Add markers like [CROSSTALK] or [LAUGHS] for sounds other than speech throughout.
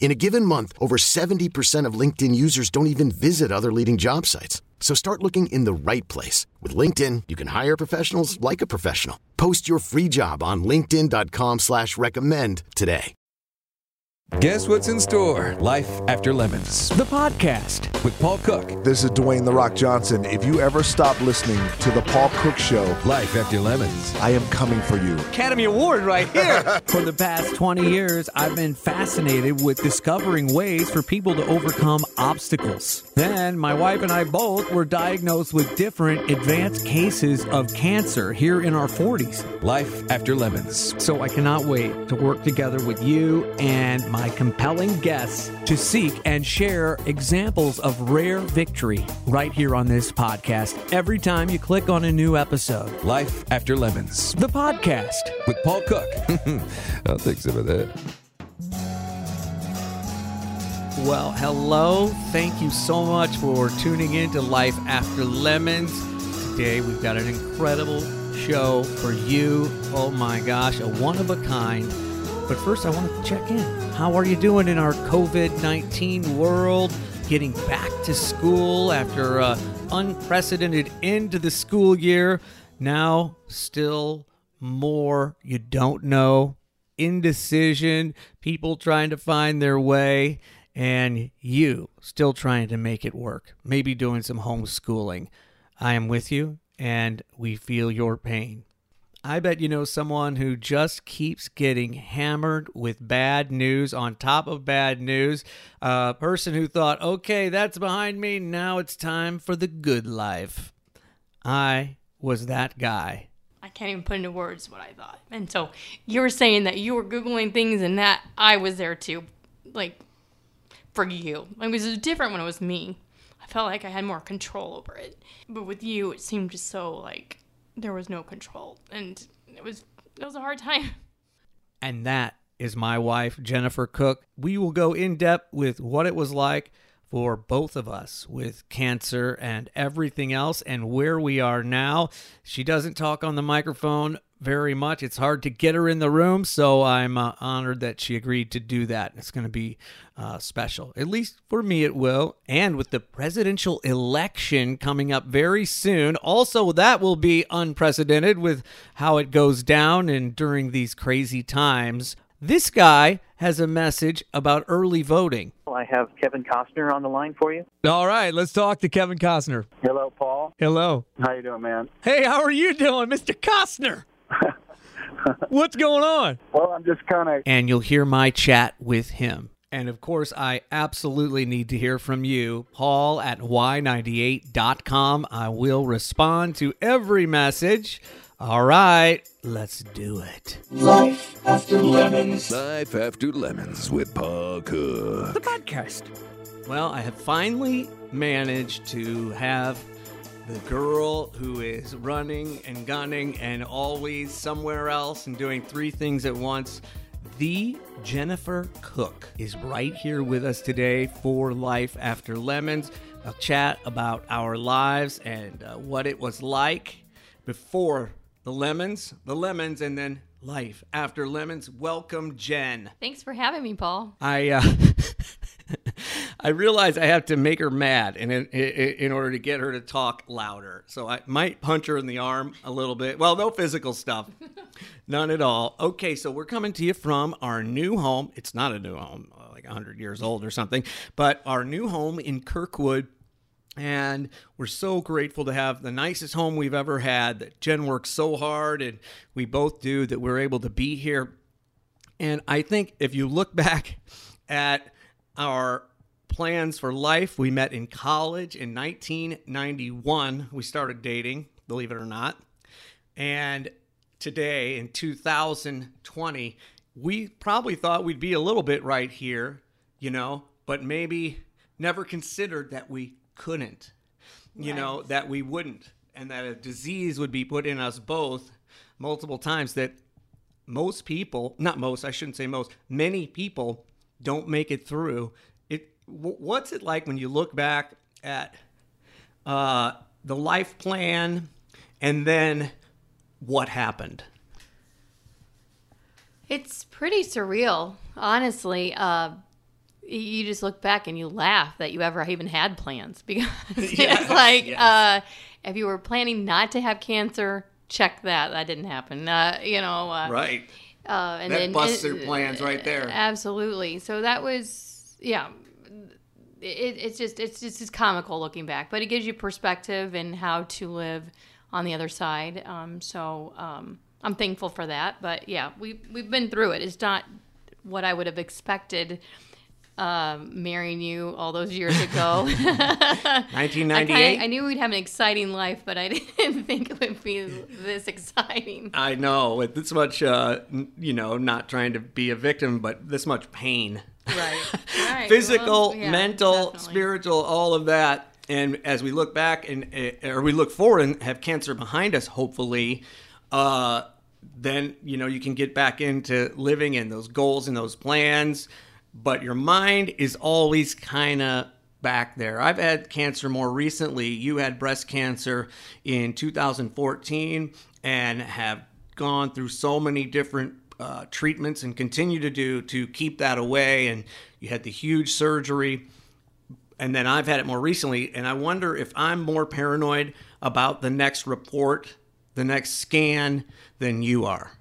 In a given month, over 70% of LinkedIn users don't even visit other leading job sites. So start looking in the right place. With LinkedIn, you can hire professionals like a professional. Post your free job on linkedin.com slash recommend today. Guess what's in store? Life After Lemons, the podcast with Paul Cook. This is Dwayne The Rock Johnson. If you ever stop listening to The Paul Cook Show, Life After Lemons. I am coming for you. Academy Award right here. [LAUGHS] for the past 20 years, I've been fascinated with discovering ways for people to overcome obstacles. Then, my wife and I both were diagnosed with different advanced cases of cancer here in our 40s. Life After Lemons. So, I cannot wait to work together with you and my my compelling guests to seek and share examples of rare victory right here on this podcast every time you click on a new episode. Life After Lemons, the podcast with Paul Cook. [LAUGHS] I'll take some of that. Well, hello. Thank you so much for tuning in to Life After Lemons. Today we've got an incredible show for you. Oh my gosh, a one of a kind but first, I want to check in. How are you doing in our COVID 19 world? Getting back to school after an unprecedented end to the school year. Now, still more you don't know. Indecision, people trying to find their way, and you still trying to make it work. Maybe doing some homeschooling. I am with you, and we feel your pain. I bet you know someone who just keeps getting hammered with bad news on top of bad news. A person who thought, okay, that's behind me. Now it's time for the good life. I was that guy. I can't even put into words what I thought. And so you were saying that you were Googling things and that I was there too. Like, for you. It was different when it was me. I felt like I had more control over it. But with you, it seemed just so like there was no control and it was it was a hard time. [LAUGHS] And that is my wife jennifer cook. We will go in depth with what it was like for both of us with cancer and everything else and where we are now she doesn't talk on the microphone very much. It's hard to get her in the room, so I'm uh, honored that she agreed to do that. It's going to be uh, special. At least for me, it will. And with the presidential election coming up very soon, also that will be unprecedented with how it goes down and during these crazy times. This guy has a message about early voting. I have Kevin Costner on the line for you. All right, let's talk to Kevin Costner. Hello, Paul. Hello. How you doing, man? Hey, how are you doing, Mr. Costner? [LAUGHS] What's going on? Well, I'm just kind of. And you'll hear my chat with him. And of course, I absolutely need to hear from you, Paul at y98.com. I will respond to every message. All right, let's do it. Life After Lemons. Life After Lemons with Paul Cook. The podcast. Well, I have finally managed to have the girl who is running and gunning and always somewhere else and doing three things at once. The Jennifer Cook is right here with us today for Life After Lemons. A chat about our lives and uh, what it was like before the lemons, the lemons, and then life after lemons. Welcome, Jen. Thanks for having me, Paul. I uh, [LAUGHS] I realize I have to make her mad in, in, in order to get her to talk louder. So I might punch her in the arm a little bit. Well, no physical stuff, [LAUGHS] none at all. Okay, so we're coming to you from our new home. It's not a new home, like 100 years old or something, but our new home in Kirkwood. And we're so grateful to have the nicest home we've ever had. That Jen works so hard, and we both do, that we're able to be here. And I think if you look back [LAUGHS] at our plans for life, we met in college in 1991. We started dating, believe it or not. And today in 2020, we probably thought we'd be a little bit right here, you know, but maybe never considered that we couldn't, you know, that we wouldn't, and that a disease would be put in us both multiple times that most people, not most, I shouldn't say most, many people don't make it through. It wh- what's it like when you look back at uh, the life plan and then what happened? It's pretty surreal, honestly. Uh, you just look back and you laugh that you ever even had plans [LAUGHS] because [LAUGHS] Yes, it's like yes. uh, if you were planning not to have cancer, check that. That didn't happen. Uh, you know, uh, Right. uh, and That then busts their plans right there. Absolutely. So that was yeah. It, it's just it's just it's comical looking back, but it gives you perspective and how to live on the other side. Um, so um, I'm thankful for that. But yeah, we we've been through it. It's not what I would have expected. Um, marrying you all those years [LAUGHS] ago. [LAUGHS] I, 1998. kinda, I knew we'd have an exciting life, but I [LAUGHS] didn't think it would be this exciting. I know with this much, uh, you know, not trying to be a victim, but this much pain, Right. right. physical, Well, yeah, mental, definitely. spiritual, all of that. And as we look back and uh, or we look forward and have cancer behind us, hopefully, uh, then you know you can get back into living and those goals and those plans. But your mind is always kind of back there. I've had cancer more recently. You had breast cancer in 2014 and have gone through so many different uh, treatments and continue to do to keep that away. And you had the huge surgery. And then I've had it more recently. And I wonder if I'm more paranoid about the next report, the next scan, than you are.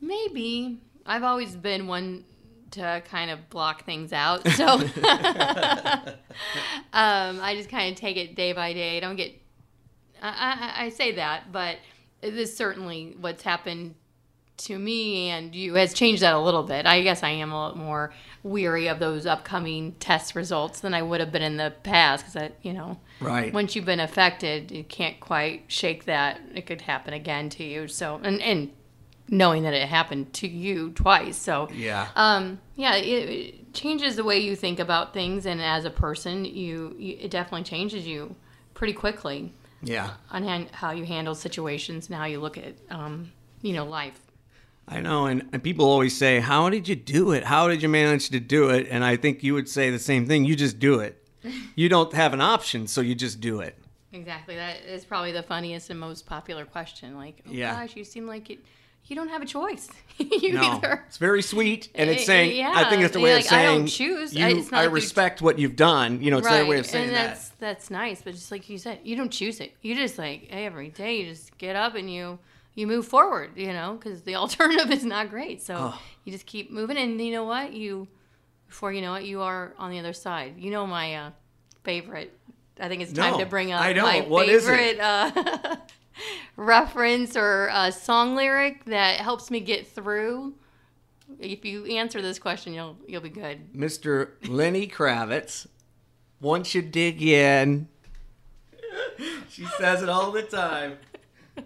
Maybe. I've always been one to kind of block things out. So [LAUGHS] [LAUGHS] um, I just kind of take it day by day. I don't get, I, I, I say that, but this certainly what's happened to me and you has changed that a little bit. I guess I am a lot more weary of those upcoming test results than I would have been in the past because I, you know, Right. once you've been affected, you can't quite shake that. It could happen again to you. So, and and knowing that it happened to you twice, so Yeah. um, yeah, it, it changes the way you think about things, and as a person, you, you it definitely changes you pretty quickly Yeah. on han- how you handle situations and how you look at um, you know life. I know, and, and people always say, "How did you do it? How did you manage to do it?" And I think you would say the same thing. You just do it. [LAUGHS] you don't have an option, so you just do it. Exactly, that is probably the funniest and most popular question. Like, oh Yeah. gosh, you seem like it. You don't have a choice. [LAUGHS] you No, either it's very sweet, and it's saying. I think yeah, it's a way like, of saying I don't choose. You, I- it's not I like respect what you've done. You know, it's their way of saying and that. that's that's nice, but just like you said, you don't choose it. You just like every day you just get up and you you move forward. You know, because the [LAUGHS] alternative is not great. So Oh. you just keep moving, and you know what? You before you know it, you are on the other side. You know my uh, favorite. I think it's time No, to bring up I know. my What favorite uh, [LAUGHS] reference or a song lyric that helps me get through. If you answer this question, you'll you'll be good. Mr. Lenny Kravitz. Once you dig in, she says it all the time. [LAUGHS]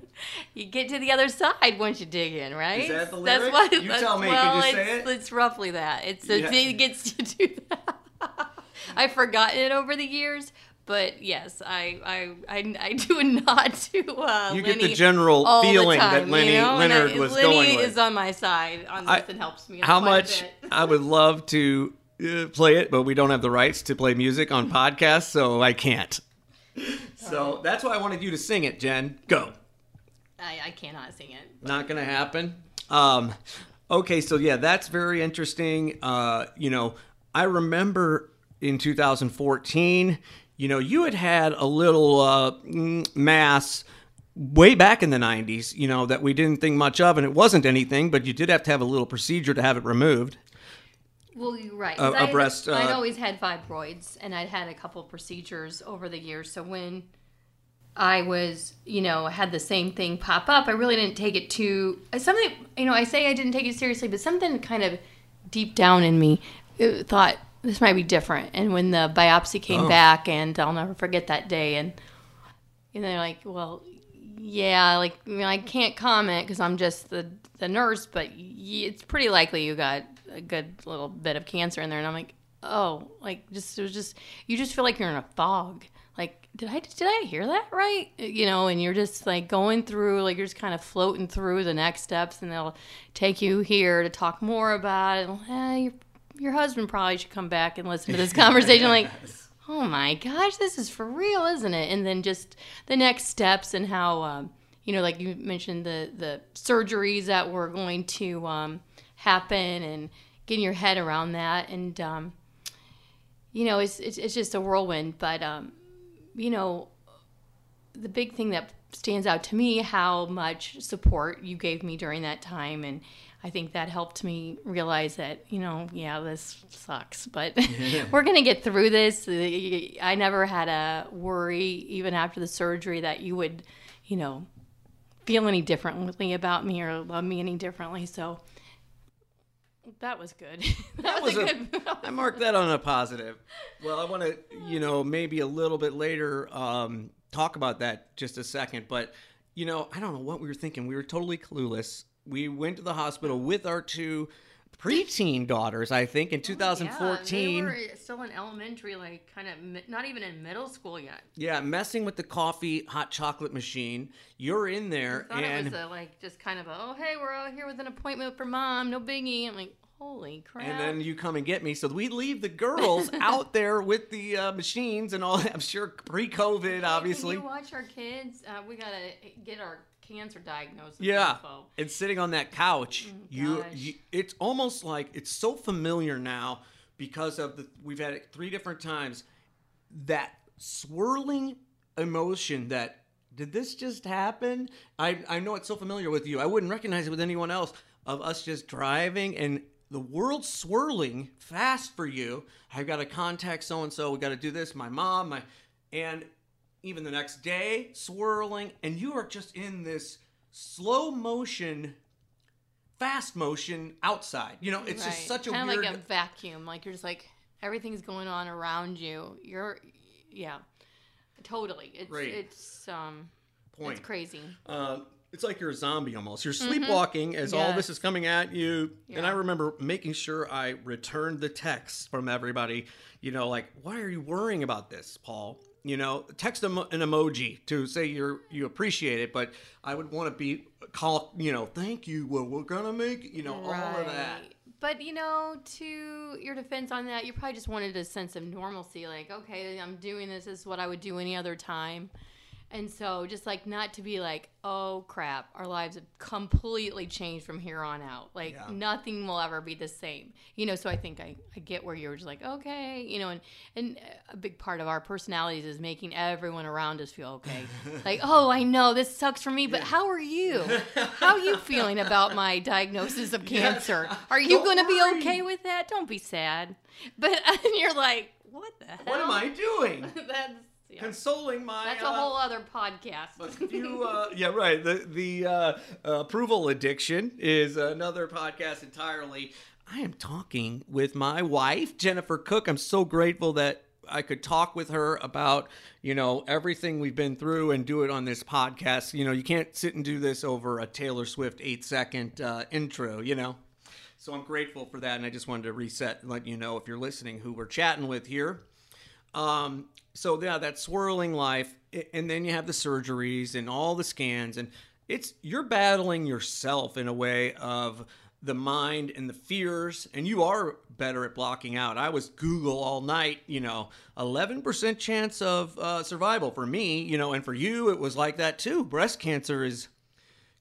You get to the other side once you dig in, right? Is that the That's lyric? what. You that's- tell me. Could Well, you say it's, it? it's roughly that. It's Yeah. it gets to do that. [LAUGHS] I've forgotten it over the years, but yes, I I I, I [LAUGHS] do a nod to. Uh, You get the general all the feeling that time, Lenny- you know? Leonard I- was Lenny going with. is on my side on this and helps me. How much. I would [LAUGHS] love to uh, play it, but we don't have the rights to play music on podcasts, so I can't. So that's why I wanted you to sing it, Jen. Go. I, I cannot sing it. Not gonna happen. Um, okay, so yeah, that's very interesting. Uh, you know, I remember in 2014, you know, you had had a little uh, mass way back in the 90s, you know, that we didn't think much of, and it wasn't anything, but you did have to have a little procedure to have it removed. Well, you're right. a- 'cause a I- breast, I'd uh, always had fibroids, and I'd had a couple procedures over the years. So when I was, you know, had the same thing pop up, I really didn't take it too something. You know, I say I didn't take it seriously, but something kind of deep down in me uh, thought this might be different. And when the biopsy came Oh. back, and I'll never forget that day, and and they're like, well. Yeah, like I, mean, I can't comment because I'm just the the nurse, but y- it's pretty likely you got a good little bit of cancer in there. And I'm like, oh, like just it was just you just feel like you're in a fog. Like, did I did I hear that right? You know, and you're just like going through, like you're just kind of floating through the next steps, and they'll take you here to talk more about it. Eh, your your husband probably should come back and listen to this conversation. like, [LAUGHS] oh my gosh, this is for real, isn't it? And then just the next steps and how, um, you know, like you mentioned the the surgeries that were going to um, happen and getting your head around that, and um, you know, it's, it's it's just a whirlwind. But um, you know, the big thing that stands out to me how much support you gave me during that time and I think that helped me realize that, you know, yeah, this sucks, but [LAUGHS] we're going to get through this. I never had a worry, even after the surgery, that you would, you know, feel any differently about me or love me any differently. So that was good. [LAUGHS] that, was, a good. [LAUGHS] I marked that on a positive. Well, I want to, you know, maybe a little bit later um, talk about that just a second. But, you know, I don't know what we were thinking. We were totally clueless. We went to the hospital with our two preteen daughters, I think, in 2014. Yeah, they were still in elementary, like kind of not even in middle school yet. Yeah, messing with the coffee hot chocolate machine. You're in there, I thought and it was a, like just kind of a, oh hey, we're out here with an appointment for mom, no biggie. I'm like, holy crap. and then you come and get me. So we leave the girls [LAUGHS] out there with the uh, machines and all. I'm sure pre-COVID, obviously. Can you watch our kids? Uh, we gotta get our cancer diagnosis. Yeah, info. and sitting on that couch, oh you, you, it's almost like it's so familiar now because of the we've had it three different times. That swirling emotion that did this just happen? I I know it's so familiar with you. I wouldn't recognize it with anyone else. Of us just driving and the world swirling fast for you. I've got to contact so and so. We got to do this. My mom, my and even the next day swirling and you are just in this slow motion fast motion outside you know it's just Right. such a kind weird of like a vacuum. Like you're just like everything's going on around you. You're, yeah, totally. It's Right. it's um point it's crazy. uh, it's like you're a zombie almost. You're sleepwalking as all Mm-hmm. Yes. this is coming at you. And I remember making sure I returned the texts from everybody. You know, like, why are you worrying about this, Paul? You know, text an emoji to say you're you appreciate it, but I would want to be call you know, thank you. Well, we're gonna make you know all of that. But you know, to your defense on that, you probably just wanted a sense of normalcy. Like, okay, I'm doing this. This is what I would do any other time. And so, just like not to be like, oh crap, our lives have completely changed from here on out. Like Yeah. nothing will ever be the same. You know. So I think I, I get where you're just like, okay, you know, and and a big part of our personalities is making everyone around us feel okay. [LAUGHS] like, oh, I know this sucks for me, but how are you? [LAUGHS] How are you feeling about my diagnosis of cancer? Are you going to be okay with that? Don't be sad. But [LAUGHS] and you're like, what the hell? What am I doing? That's yeah. Consoling my That's a uh, whole other podcast. You, uh, [LAUGHS] yeah, right. The the uh, approval addiction is another podcast entirely. I am talking with my wife, Jennifer Cook. I'm so grateful that I could talk with her about you know everything we've been through and do it on this podcast. You know, you can't sit and do this over a Taylor Swift eight second uh, intro. You know. So I'm grateful for that, and I just wanted to reset and let you know if you're listening who we're chatting with here. Um, so yeah, that swirling life, and then you have the surgeries and all the scans, and it's you're battling yourself in a way of the mind and the fears, and you are better at blocking out. I was Google all night, you know, 11% chance of uh, survival for me, you know, and for you it was like that too. Breast cancer is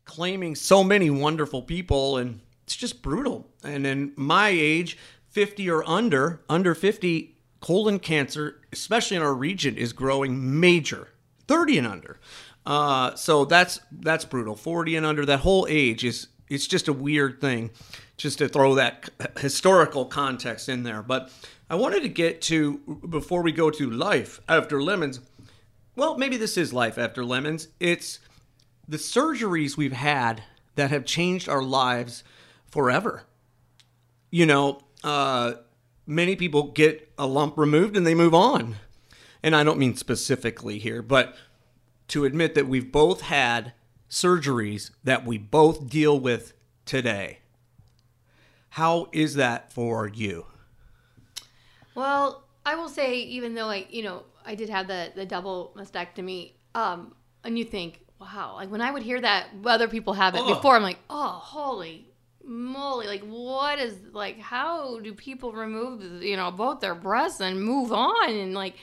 claiming so many wonderful people and it's just brutal and in my age 50 or under under 50 colon cancer especially in our region is growing major 30 and under uh, so that's that's brutal 40 and under that whole age is it's just a weird thing, just to throw that historical context in there. But I wanted to get to before we go to life after lemons. Well, maybe this is life after lemons. It's the surgeries we've had that have changed our lives forever. You know, uh, many people get a lump removed and they move on. And I don't mean specifically here, but to admit that we've both had surgeries that we both deal with today. How is that for you? Well, I will say, even though I, you know, I did have the the double mastectomy, um, and you think, wow, like when I would hear that other people have it Oh. before, I'm like, oh, holy moly, like what is like how do people remove you know both their breasts and move on and like.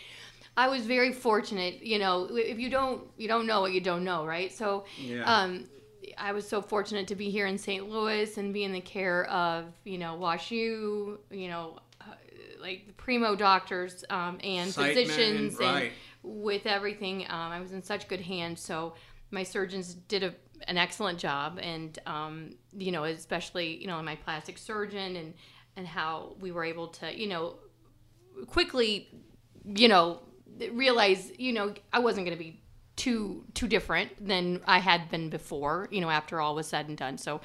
I was very fortunate, you know. If you don't, you don't know what you don't know, right? So, Yeah. um, I was so fortunate to be here in St. Louis and be in the care of, you know, Wash U, you know, uh, like primo doctors um, and Site physicians, right. and with everything, um, I was in such good hands. So my surgeons did a, an excellent job, and um, you know, especially you know, my plastic surgeon and and how we were able to, you know, quickly, you know, realize, you know, I wasn't going to be too too different than I had been before, you know, after all was said and done. So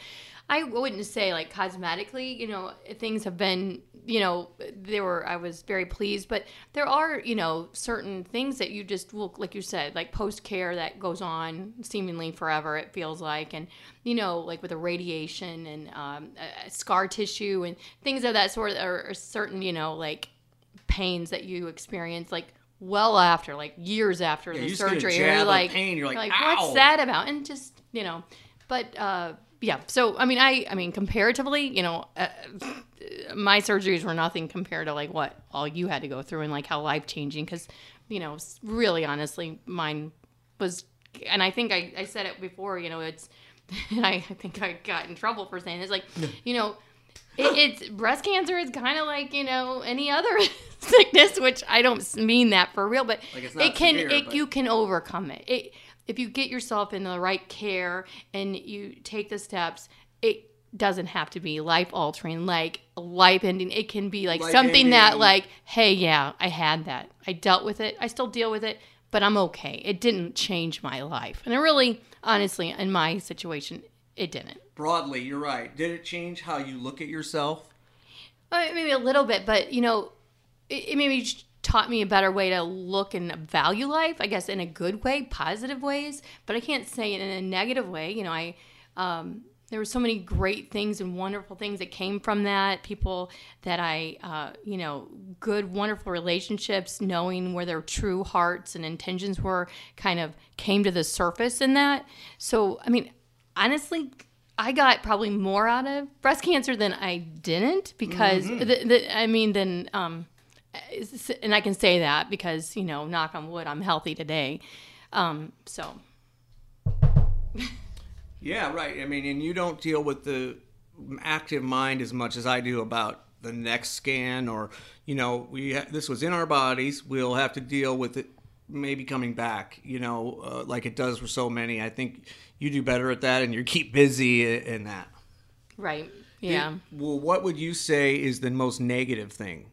I wouldn't say like cosmetically, you know, things have been, you know, there were I was very pleased, but there are, you know, certain things that you just will like you said, like post care that goes on seemingly forever it feels like and you know, like with the radiation and um, uh, scar tissue and things of that sort are, are certain, you know, like pains that you experience like well after like years after Yeah, the you just get a surgery you're like, pain, you're like, what's that about? And just you know but uh yeah so i mean i i mean comparatively you know uh, my surgeries were nothing compared to like what all you had to go through and like how life changing because you know really honestly mine was and i think i, I said it before you know it's and [LAUGHS] I, I think i got in trouble for saying this like you know it, it's breast cancer is kind of like you know any other [LAUGHS] sickness which i don't mean that for real but Like, it can severe, it but- you can overcome it. it if you get yourself in the right care and you take the steps it doesn't have to be life altering like life ending it can be like something that like hey yeah i had that. I dealt with it. I still deal with it but i'm okay. It didn't change my life. And it really honestly in my situation it didn't. Broadly, you're right. Did it change how you look at yourself? Uh, maybe a little bit, but you know, it, it maybe just taught me a better way to look and value life. I guess in a good way, positive ways. But I can't say it in a negative way. You know, I um, there were so many great things and wonderful things that came from that. People that I, uh, you know, good, wonderful relationships, knowing where their true hearts and intentions were, kind of came to the surface in that. So, I mean, honestly. I got probably more out of breast cancer than I didn't because the, the, I mean then um and I can say that because you know knock on wood I'm healthy today um so [LAUGHS] Yeah, right. I mean, and you don't deal with the active mind as much as I do about the next scan, or you know, we ha- this was in our bodies. We'll have to deal with it maybe coming back. You know, uh, like it does for so many. I think you do better at that, and you keep busy in that. right yeah Well, what would you say is the most negative thing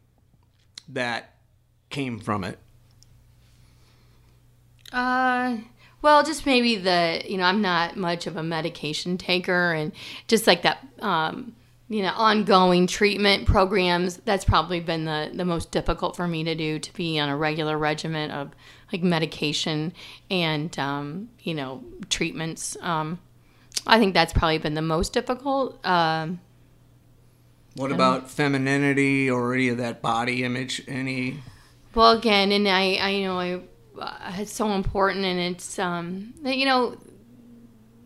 that came from it? Uh, well, just maybe the you know I'm not much of a medication taker, and just like that, um, you know, ongoing treatment programs. That's probably been the the most difficult for me to do to be on a regular regimen of like medication and um, you know treatments. Um, I think that's probably been the most difficult. Um, What about femininity or any of that body image? Any? Well, again, and I, I you know, I, uh, it's so important, and it's, um, you know,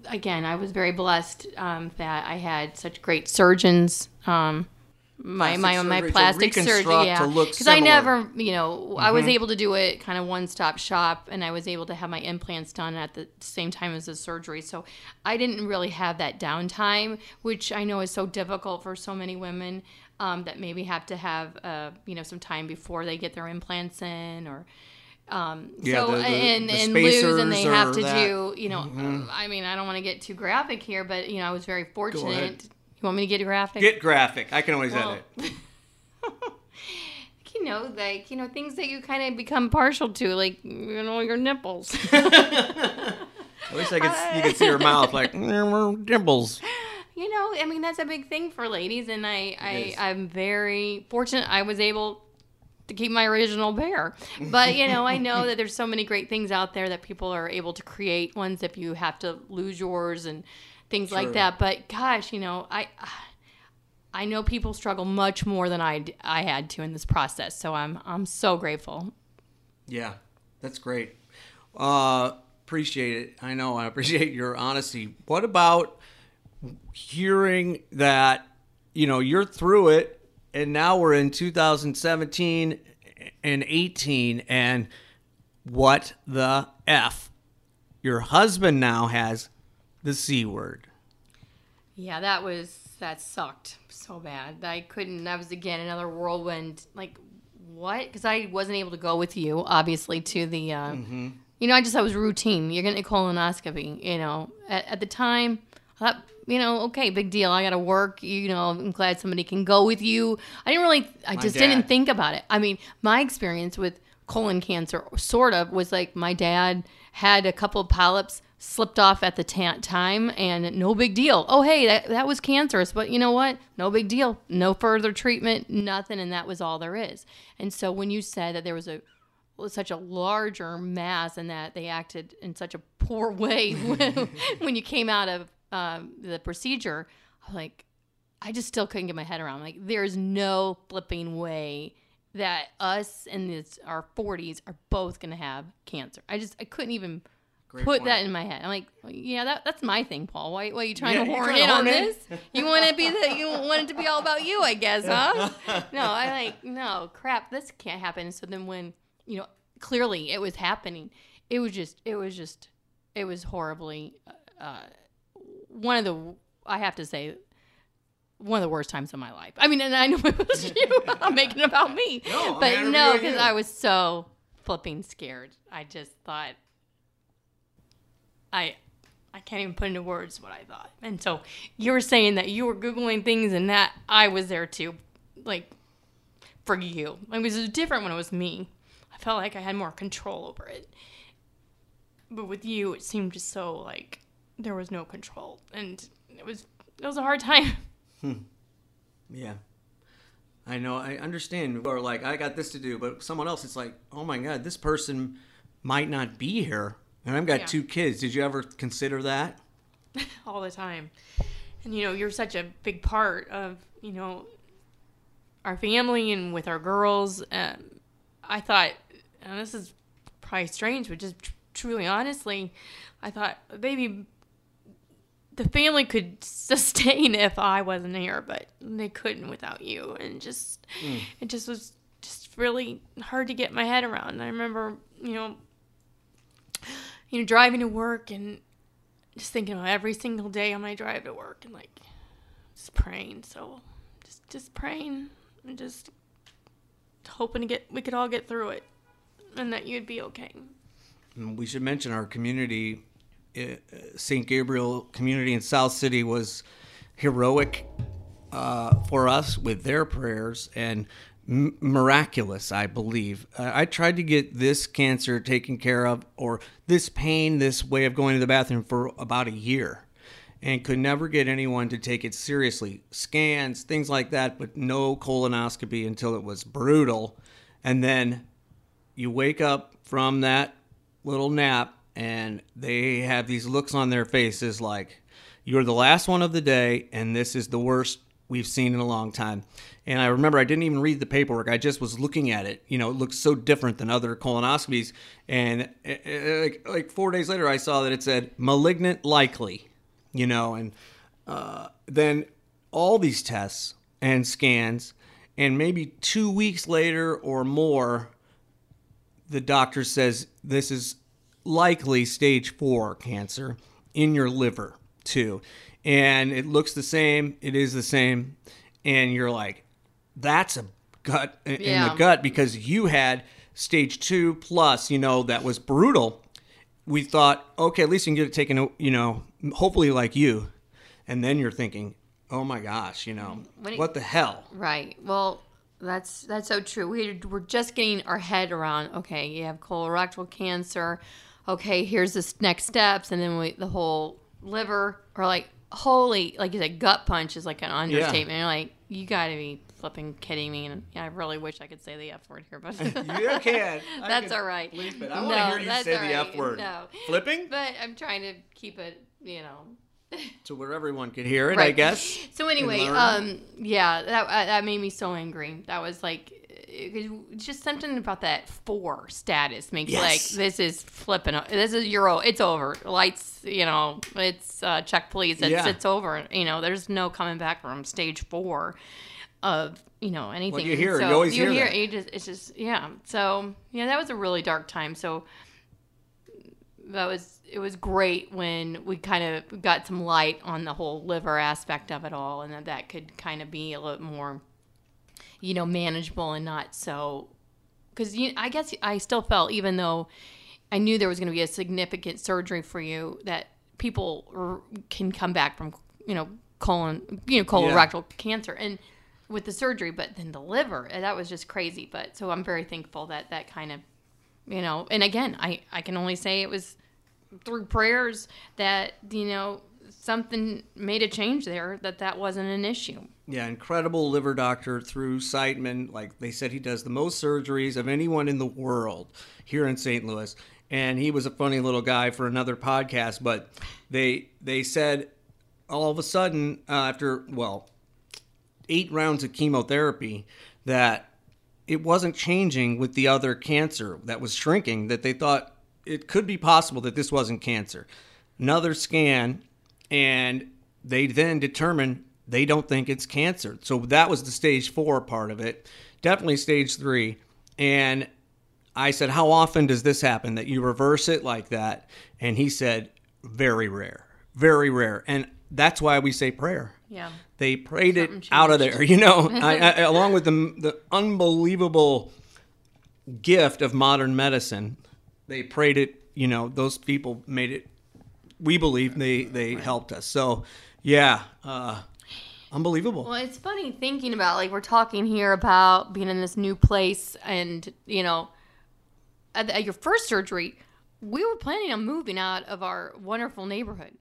again, I was very blessed um, that I had such great surgeons. Um, my Plastic my my plastic surgery, yeah, because I never, you know, I was able to do it kind of one stop shop, and I was able to have my implants done at the same time as the surgery. So I didn't really have that downtime, which I know is so difficult for so many women um, that maybe have to have, uh, you know, some time before they get their implants in, or Um, Yeah, so the- the- and the and lose, and they have to that. do. You know, uh, I mean, I don't want to get too graphic here, but you know, I was very fortunate. You want me to get graphic? Get graphic. I can always Well, edit. [LAUGHS] you know, like you know, things that you kind of become partial to, like you know, your nipples. [LAUGHS] I wish I could. you could see her mouth like mm, mm, mm, dimples. you know, I mean, that's a big thing for ladies, and I, I, is. I'm very fortunate. I was able to keep my original bear, but you know, I know that there's so many great things out there that people are able to create. Ones if you have to lose yours and things like that. But gosh, you know, I. I know people struggle much more than I I had to in this process, so I'm I'm so grateful. Yeah, that's great. Uh, appreciate it. I know. I appreciate your honesty. What about hearing that you know you're through it, and now we're in 2017 and 18, and what the f? Your husband now has the c word. Yeah, that was that sucked so bad. I couldn't. That was again another whirlwind. Like what? Because I wasn't able to go with you, obviously, to the. Uh, You know, I just thought it was routine. You're getting a colonoscopy. You know, at, at the time, I thought, you know, okay, big deal. I got to work. You know, I'm glad somebody can go with you. I didn't really. I just dad. didn't think about it. I mean, my experience with colon cancer, sort of, was like my dad had a couple of polyps slipped off at the ta- time and no big deal. Oh, hey, that, that was cancerous, but you know what? No big deal. No further treatment, nothing, and that was all there is. And so when you said that there was a was such a larger mass and that they acted in such a poor way [LAUGHS] when, [LAUGHS] when you came out of um, the procedure, I'm like, I just still couldn't get my head around. Like, there's no flipping way that us in this, our 40s are both going to have cancer. I just, I couldn't even put that in my head. I'm like, yeah, that, that's my thing, Paul. Why, why are you trying Yeah, to horn in on this? You want to be the, you [LAUGHS] want it to be all about you, I guess, huh? [LAUGHS] no, I like, no, crap, this can't happen. So then when, you know, clearly it was happening, it was just, it was just, it was horribly, uh, one of the, I have to say, one of the worst times of my life. I mean, and I know it was [LAUGHS] you. I'm making it about me. No, but no, because. I was so flipping scared. I just thought, I, I can't even put into words what I thought. And so you were saying that you were googling things, and that I was there too, like for you. It was different when it was me. I felt like I had more control over it. But with you, it seemed just so like there was no control, and it was it was a hard time. [LAUGHS] Hmm. Yeah. I know. I understand. Or like, I got this to do, but someone else, it's like, oh my God, this person might not be here. And I've got Yeah. two kids. Did you ever consider that? [LAUGHS] all the time. And you know, you're such a big part of you know our family and with our girls. Um, I thought, and this is probably strange, but just tr- truly honestly, I thought maybe the family could [LAUGHS] sustain if I wasn't here, but they couldn't without you, and just it just was just really hard to get my head around. And I remember, you know, you know, driving to work and just thinking about every single day on my drive to work and like just praying. So just just praying and just hoping to get we could all get through it and that you'd be okay. We should mention our community, uh, St. Gabriel community in South City was heroic uh, for us with their prayers and miraculous, I believe. Uh, I tried to get this cancer taken care of or this pain, this way of going to the bathroom for about a year and could never get anyone to take it seriously. Scans, things like that, but no colonoscopy until it was brutal. And then you wake up from that little nap and they have these looks on their faces like you're the last one of the day and this is the worst we've seen in a long time. And i remember i didn't even read the paperwork. I just was looking at it. You know it looked so different than other colonoscopies. And uh, uh, like, like four days later i saw that it said malignant likely you know and uh, then all these tests and scans and maybe two weeks later or more the doctor says this is likely stage four cancer in your liver too and it looks the same it is the same and you're like that's a gut in Yeah. the gut because you had stage two plus, you know, that was brutal, we thought, okay, at least you can get it taken, you know, hopefully like you. And then you're thinking, oh my gosh, you know, it- what the hell? Right. Well, that's that's so true. We we're just getting our head around. Okay, you have colorectal cancer. Okay, here's the next steps, and then we, the whole liver, or like holy, like you said, gut punch is like an understatement. You're like, you got to be flipping kidding me. And I really wish I could say the F word here, but [LAUGHS] You can. [LAUGHS] I That's can all right. bleep it. I No, want to hear you say all the F word. No. Flipping? but I'm trying to keep it, you know, [LAUGHS] To where everyone can hear it, I guess. So anyway, um, yeah, that uh, that made me so angry. That was like, just something about that four status makes you like this is flipping. This is Euro. It's over. Lights. You know, it's uh, check please. It's Yeah. it's over. You know, there's no coming back from stage four of you know anything. you hear. So You always hear that. You just, it's just yeah. So yeah, that was a really dark time. So that was it was great when we kind of got some light on the whole liver aspect of it all and that that could kind of be a little more you know manageable and not so because i guess i still felt even though i knew there was going to be a significant surgery for you that people r- can come back from you know colon you know colorectal cancer and with the surgery but then the liver eh, that was just crazy but so i'm very thankful that that kind of you know and again i i can only say it was through prayers that you know something made a change there that that wasn't an issue Yeah, incredible liver doctor through Siteman. Like they said, he does the most surgeries of anyone in the world here in St. Louis. And he was a funny little guy for another podcast. But they they said all of a sudden uh, after well eight rounds of chemotherapy that it wasn't changing with the other cancer that was shrinking. That they thought it could be possible that this wasn't cancer. Another scan, and they then determined they don't think it's cancer. So that was the stage four part of it. Definitely stage three. And I said, How often does this happen that you reverse it like that? And he said, Very rare, very rare. And that's why we say prayer. yeah They prayed it Something out of there, [LAUGHS] you know, I, I, [LAUGHS] along with the, the unbelievable gift of modern medicine. They prayed it, you know, those people made it, we believe they, they helped us. So, yeah, uh, unbelievable. well it's funny thinking about like we're talking here about being in this new place and you know at, at your first surgery we were planning on moving out of our wonderful neighborhood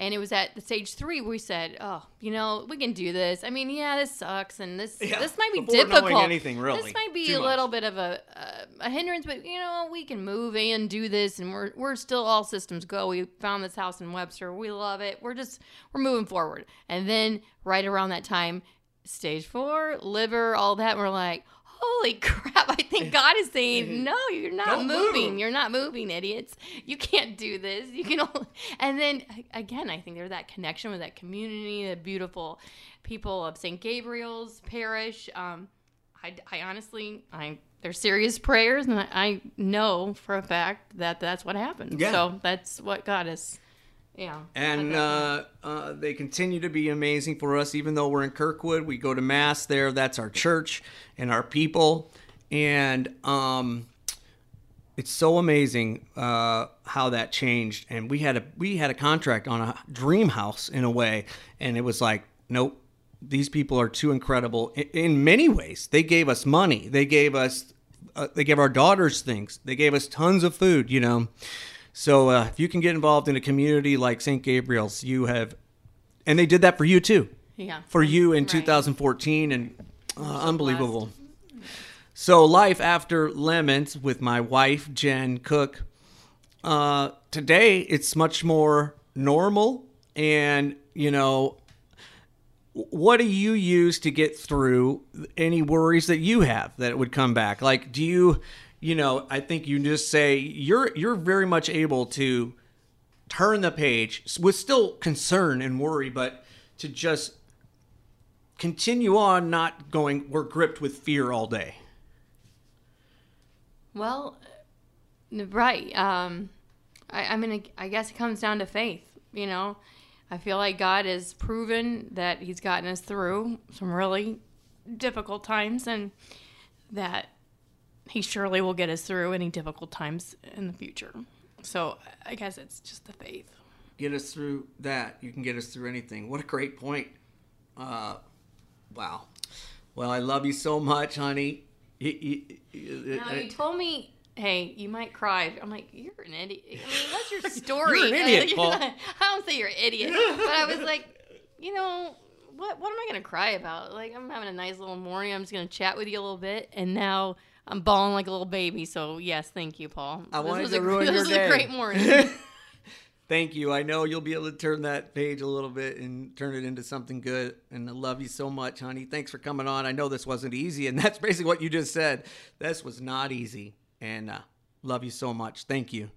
and it was at the stage three we said oh you know we can do this. I mean yeah this sucks and this Yeah, this might be [LAUGHS] difficult. anything, really. this might be a much. little bit of a, a a hindrance but you know we can move and do this and we're we're still all systems go. We found this house in webster. We love it. We're just we're moving forward. And then right around that time stage four liver all that we're like holy [LAUGHS] crap i think god is saying no you're not Don't moving. move. you're not moving idiots. You can't do this. You can only... [LAUGHS] and then again i think there's that connection with that community the beautiful people of st gabriel's parish. Um, I, I honestly i they're serious prayers and I, I know for a fact that that's what happened. Yeah. so that's what god is yeah And uh, uh, they continue to be amazing for us, even though we're in Kirkwood. We go to mass there. That's our church and our people. And um, it's so amazing uh, how that changed. And we had a we had a contract on a dream house in a way, and it was like, nope. These people are too incredible in, in many ways. They gave us money. They gave us, uh, they gave our daughters things. They gave us tons of food. You know, so uh, if you can get involved in a community like St. Gabriel's, you have, and they did that for you too, yeah for you in Right. 2014, and uh, unbelievable. So life after lemons with my wife Jen Cook. Uh, today it's much more normal, and you know, what do you use to get through any worries that you have that would come back? Like, do you, you know, I think you just say you're you're very much able to turn the page with still concern and worry, but to just continue on, not going. We're gripped with fear all day. Well, right. Um, I, I mean, I guess it comes down to faith. You know, I feel like God has proven that He's gotten us through some really difficult times, and that he surely will get us through any difficult times in the future. So I guess it's just the faith. Get us through that. You can get us through anything. What a great point. Uh, wow. Well, I love you so much, honey. You- you- you- Now you told me, hey, you might cry. I'm like, you're an idiot. I mean, that's your [LAUGHS] story. You're an [LAUGHS] idiot, Like, Paul. [LAUGHS] I don't say you're an idiot, but I was like, you know, what? What am I gonna cry about? Like, I'm having a nice little morning. I'm just gonna chat with you a little bit, and now I'm bawling like a little baby. So yes, thank you, Paul. I This wanted was to a, ruin [LAUGHS] this your was day. a great morning. [LAUGHS] [LAUGHS] Thank you. I know you'll be able to turn that page a little bit and turn it into something good. And I love you so much, honey. Thanks for coming on. I know this wasn't easy, and that's basically what you just said. This was not easy. And uh, love you so much. Thank you.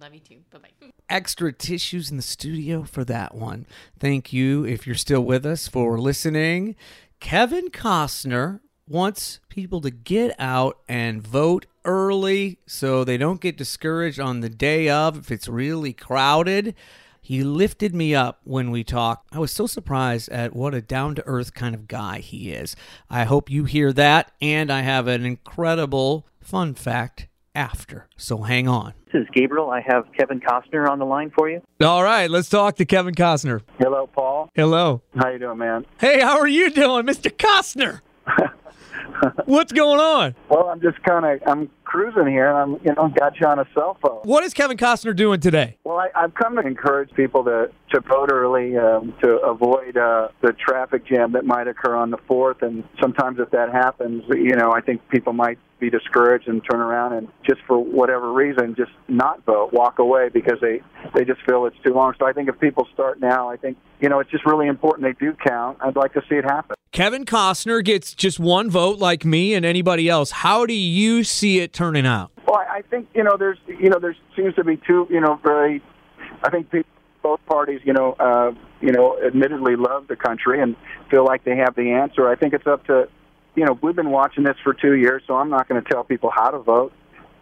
Love you too. Bye bye. extra tissues in the studio for that one. Thank you, if you're still with us, for listening. Kevin Costner wants people to get out and vote early so they don't get discouraged on the day of if it's really crowded. He lifted me up when we talked. I was so surprised at what a down to earth kind of guy he is. I hope you hear that, and I have an incredible fun fact after. So hang on. This is Gabriel. I have Kevin Costner on the line for you. All right, let's talk to Kevin Costner. Hello, Paul. Hello. How you doing, man? Hey, how are you doing, Mr. Costner? [LAUGHS] What's going on? Well, I'm just kind of I'm cruising here, and I'm you know got you on a cell phone. What is Kevin Costner doing today? Well, I, I've come to encourage people to to vote early um, to avoid uh, the traffic jam that might occur on the fourth. And sometimes, if that happens, you know, I think people might be discouraged and turn around and just for whatever reason, just not vote, walk away because they they just feel it's too long. So I think if people start now, I think you know it's just really important they do count. I'd like to see it happen. Kevin Costner gets just one vote like me and anybody else. How do you see it turning out? Well, I think you know there's you know there seems to be two you know very I think people, both parties you know uh, you know admittedly love the country and feel like they have the answer. I think it's up to you know we've been watching this for two years, so I'm not going to tell people how to vote.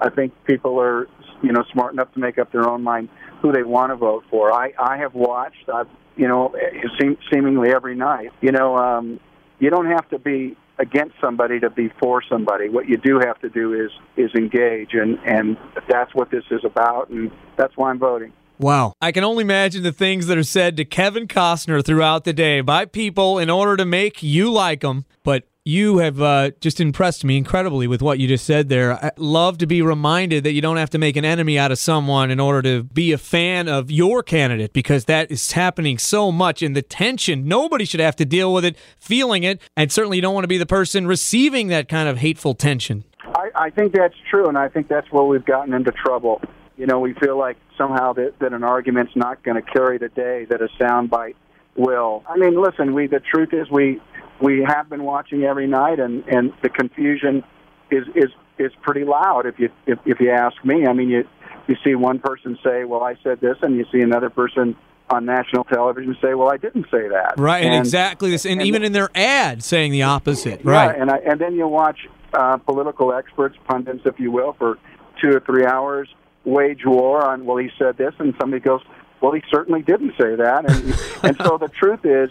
I think people are you know smart enough to make up their own mind who they want to vote for. I I have watched I've you know it seem, seemingly every night. You know um, you don't have to be against somebody to be for somebody. What you do have to do is is engage, and and that's what this is about, and that's why I'm voting. Wow. I can only imagine the things that are said to Kevin Costner throughout the day by people in order to make you like him. But you have uh, just impressed me incredibly with what you just said there. I love to be reminded that you don't have to make an enemy out of someone in order to be a fan of your candidate because that is happening so much. in the tension, nobody should have to deal with it, feeling it. And certainly you don't want to be the person receiving that kind of hateful tension. I, I think that's true, and I think that's where we've gotten into trouble. You know, we feel like somehow that, that an argument's not going to carry the day that a soundbite will. I mean, listen, we the truth is we we have been watching every night, and and the confusion is is is pretty loud. If you if, if you ask me, I mean, you you see one person say, "Well, I said this," and you see another person on national television say, "Well, I didn't say that." Right. And, exactly this. And, and- even in their ad saying the opposite. Yeah, Right. and I, and then you watch uh, political experts, pundits, if you will, for two or three hours wage war on. Well, he said this, and somebody goes, "Well, he certainly didn't say that." And and so the truth is,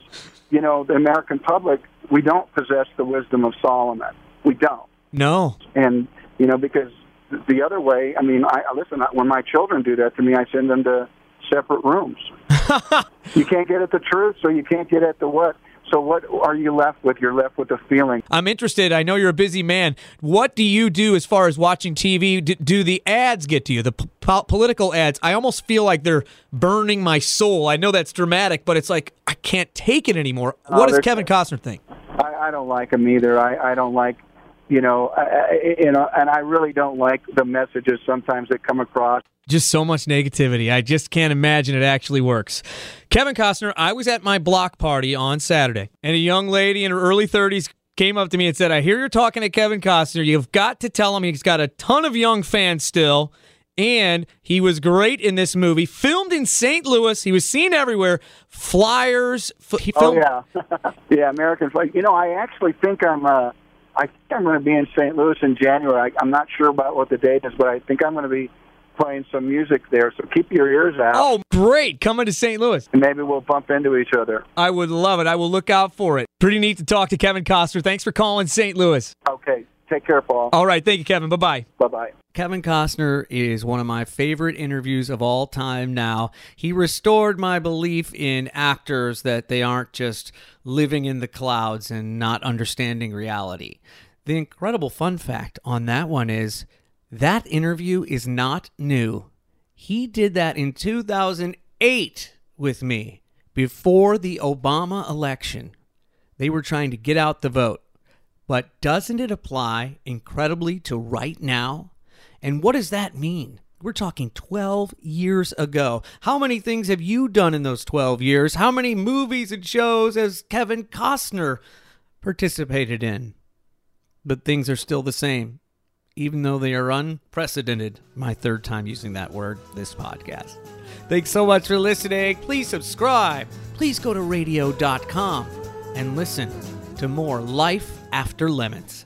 you know, the American public, we don't possess the wisdom of Solomon. We don't, no. and you know, because the other way. I mean, I I- listen. When my children do that to me, I send them to separate rooms. [LAUGHS] you can't get at the truth, so you can't get at the what. So what are you left with? You're left with a feeling. I'm interested. I know you're a busy man. What do you do as far as watching TV? Do, do the ads get to you? The po- political ads? I almost feel like they're burning my soul. I know that's dramatic, but it's like I can't take it anymore. Oh, what does Kevin Costner think? I, I don't like them either. I, I don't like, you know, you know, and I really don't like the messages sometimes that come across. Just so much negativity. I just can't imagine it actually works. Kevin Costner, I was at my block party on Saturday, and a young lady in her early 30s came up to me and said, I hear you're talking to Kevin Costner. You've got to tell him he's got a ton of young fans still. And he was great in this movie. Filmed in St. Louis. He was seen everywhere. Flyers. f- He Oh yeah, [LAUGHS] yeah, American flag. You know, I actually think I'm. uh I think I'm going to be in St. Louis in January. I, I'm not sure about what the date is, but I think I'm going to be playing some music there. So keep your ears out, Oh, great. Coming to St. Louis. and maybe we'll bump into each other. I would love it. I will look out for it. Pretty neat to talk to Kevin Costner. Thanks for calling St. Louis. Okay, Take care, Paul. All right. Thank you, Kevin. Bye bye. Bye bye. Kevin Costner is one of my favorite interviews of all time now. He restored my belief in actors that they aren't just living in the clouds and not understanding reality. The incredible fun fact on that one is that interview is not new. He did that in 2008 with me before the Obama election. They were trying to get out the vote. But doesn't it apply incredibly to right now? And what does that mean? We're talking 12 years ago. How many things have you done in those 12 years? How many movies and shows has Kevin Costner participated in? But things are still the same, even though they are unprecedented. My third time using that word this podcast. Thanks so much for listening. Please subscribe. Please go to radio.com and listen to more Life After Lemons.